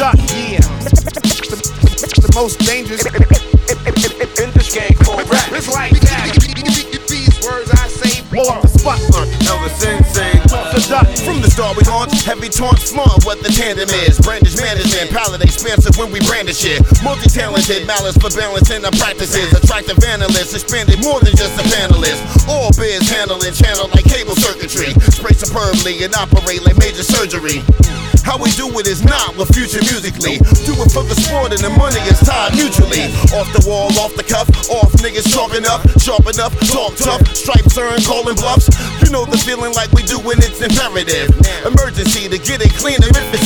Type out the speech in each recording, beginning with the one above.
duck. Yeah. The, most dangerous in this game called rap. It's like that. These words I say the spot. El Da Sensei. From the start we launch heavy taunts flaunt what the tandem is. Brandish management, palate expansive when we brandish it. Multi-talented, malice for balance in the practices. Attractive analysts, expanded more than just a panelist. All biz handling channel like cable circuitry. Spray superbly and operate like major surgery. How we do it is not with future musically. Do it for the sport and the money is tied mutually. Off the wall, off the cuff, off niggas chalk up, sharp enough, talk tough, stripes earn, calling bluffs. You know the feeling like we do when it's imperative. Emergency to get it clean edited.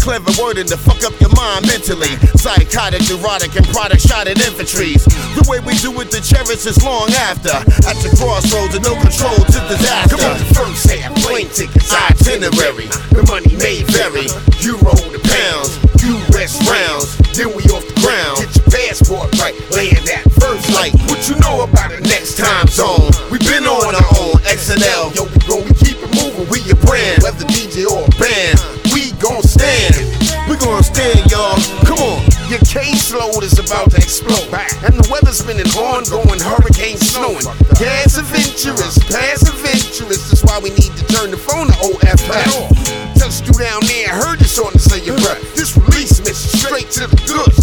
Clever wording to fuck up your mind mentally. Psychotic, neurotic, and product shot at infantries. The way we do it, the cherish is long after. At the crossroads and no control to disaster. Come on, the first half, plane tickets, Itinerary. The money may vary. Euro to pounds, U.S. rounds. We y'all. Come on. Your caseload is about to explode. And the weather's been an ongoing hurricane snowing. Gas adventurous, pass adventurous. That's why we need to turn the phone to OFF. Touched you down there, heard you starting to say your breath. This release mission straight to the goods.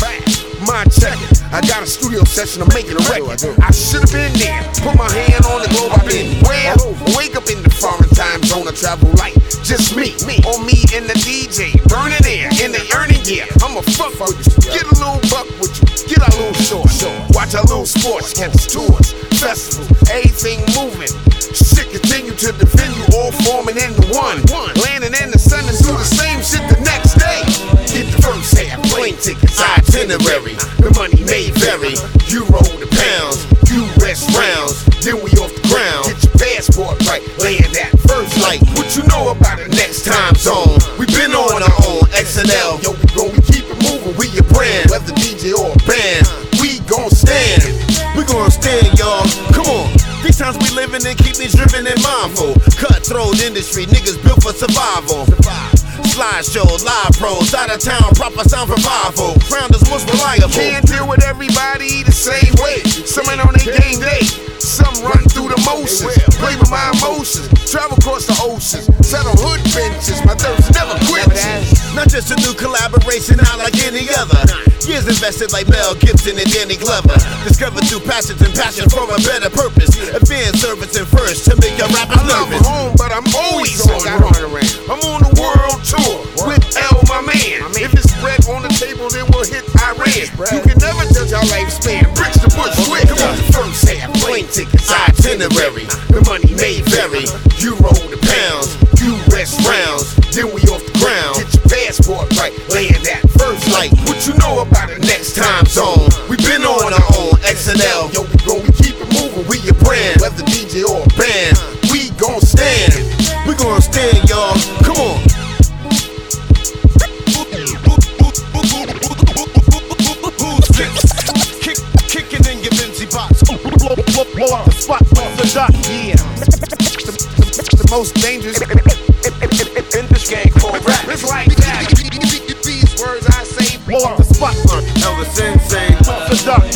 My check it. I got a studio session, I'm making a record. I should have been there. Put my hand on the globe, I've been where? Wake up in the foreign time zone, I travel light. Just me, me, or me and the DJ. Fuck with you. Get a little buck with you. Get our little short. Watch our little sports, catch tours, festivals, everything moving. Shit continue to the venue, all forming into one. Landing in the sun and do the same shit the next day. Get the first half, plane tickets, Itinerary. The money may vary. Euro keep me driven and mindful. Cutthroat industry, niggas built for survival. Slideshow, live pros, out of town, proper sound revival. Is most reliable. Can't deal with everybody the same way. Some ain't on their game day. Some run through the motions. Play with my emotions. Travel across the oceans. On hood benches. My thirst never quits. Not just a new collaboration, not like any other. Years invested like Mel Gibson and Danny Glover. Discovered through passions and passion for a better purpose. Advanced service and first to make your rappers I love nervous. home, but I'm always on the run. I'm on the world tour with El, my man. If it's bread on the table, then we'll hit Iran. You can never judge our lifespan. Bricks to bush quick. Come on, the first half, plane tickets, Itinerary. The money may vary. Euro in your Vinci. Blow, blow, blow up the spot off the dot. Yeah. The, the, the most dangerous in this game called rap. It's like that. These words I say blow up the spot El Da Sensei. off the dot.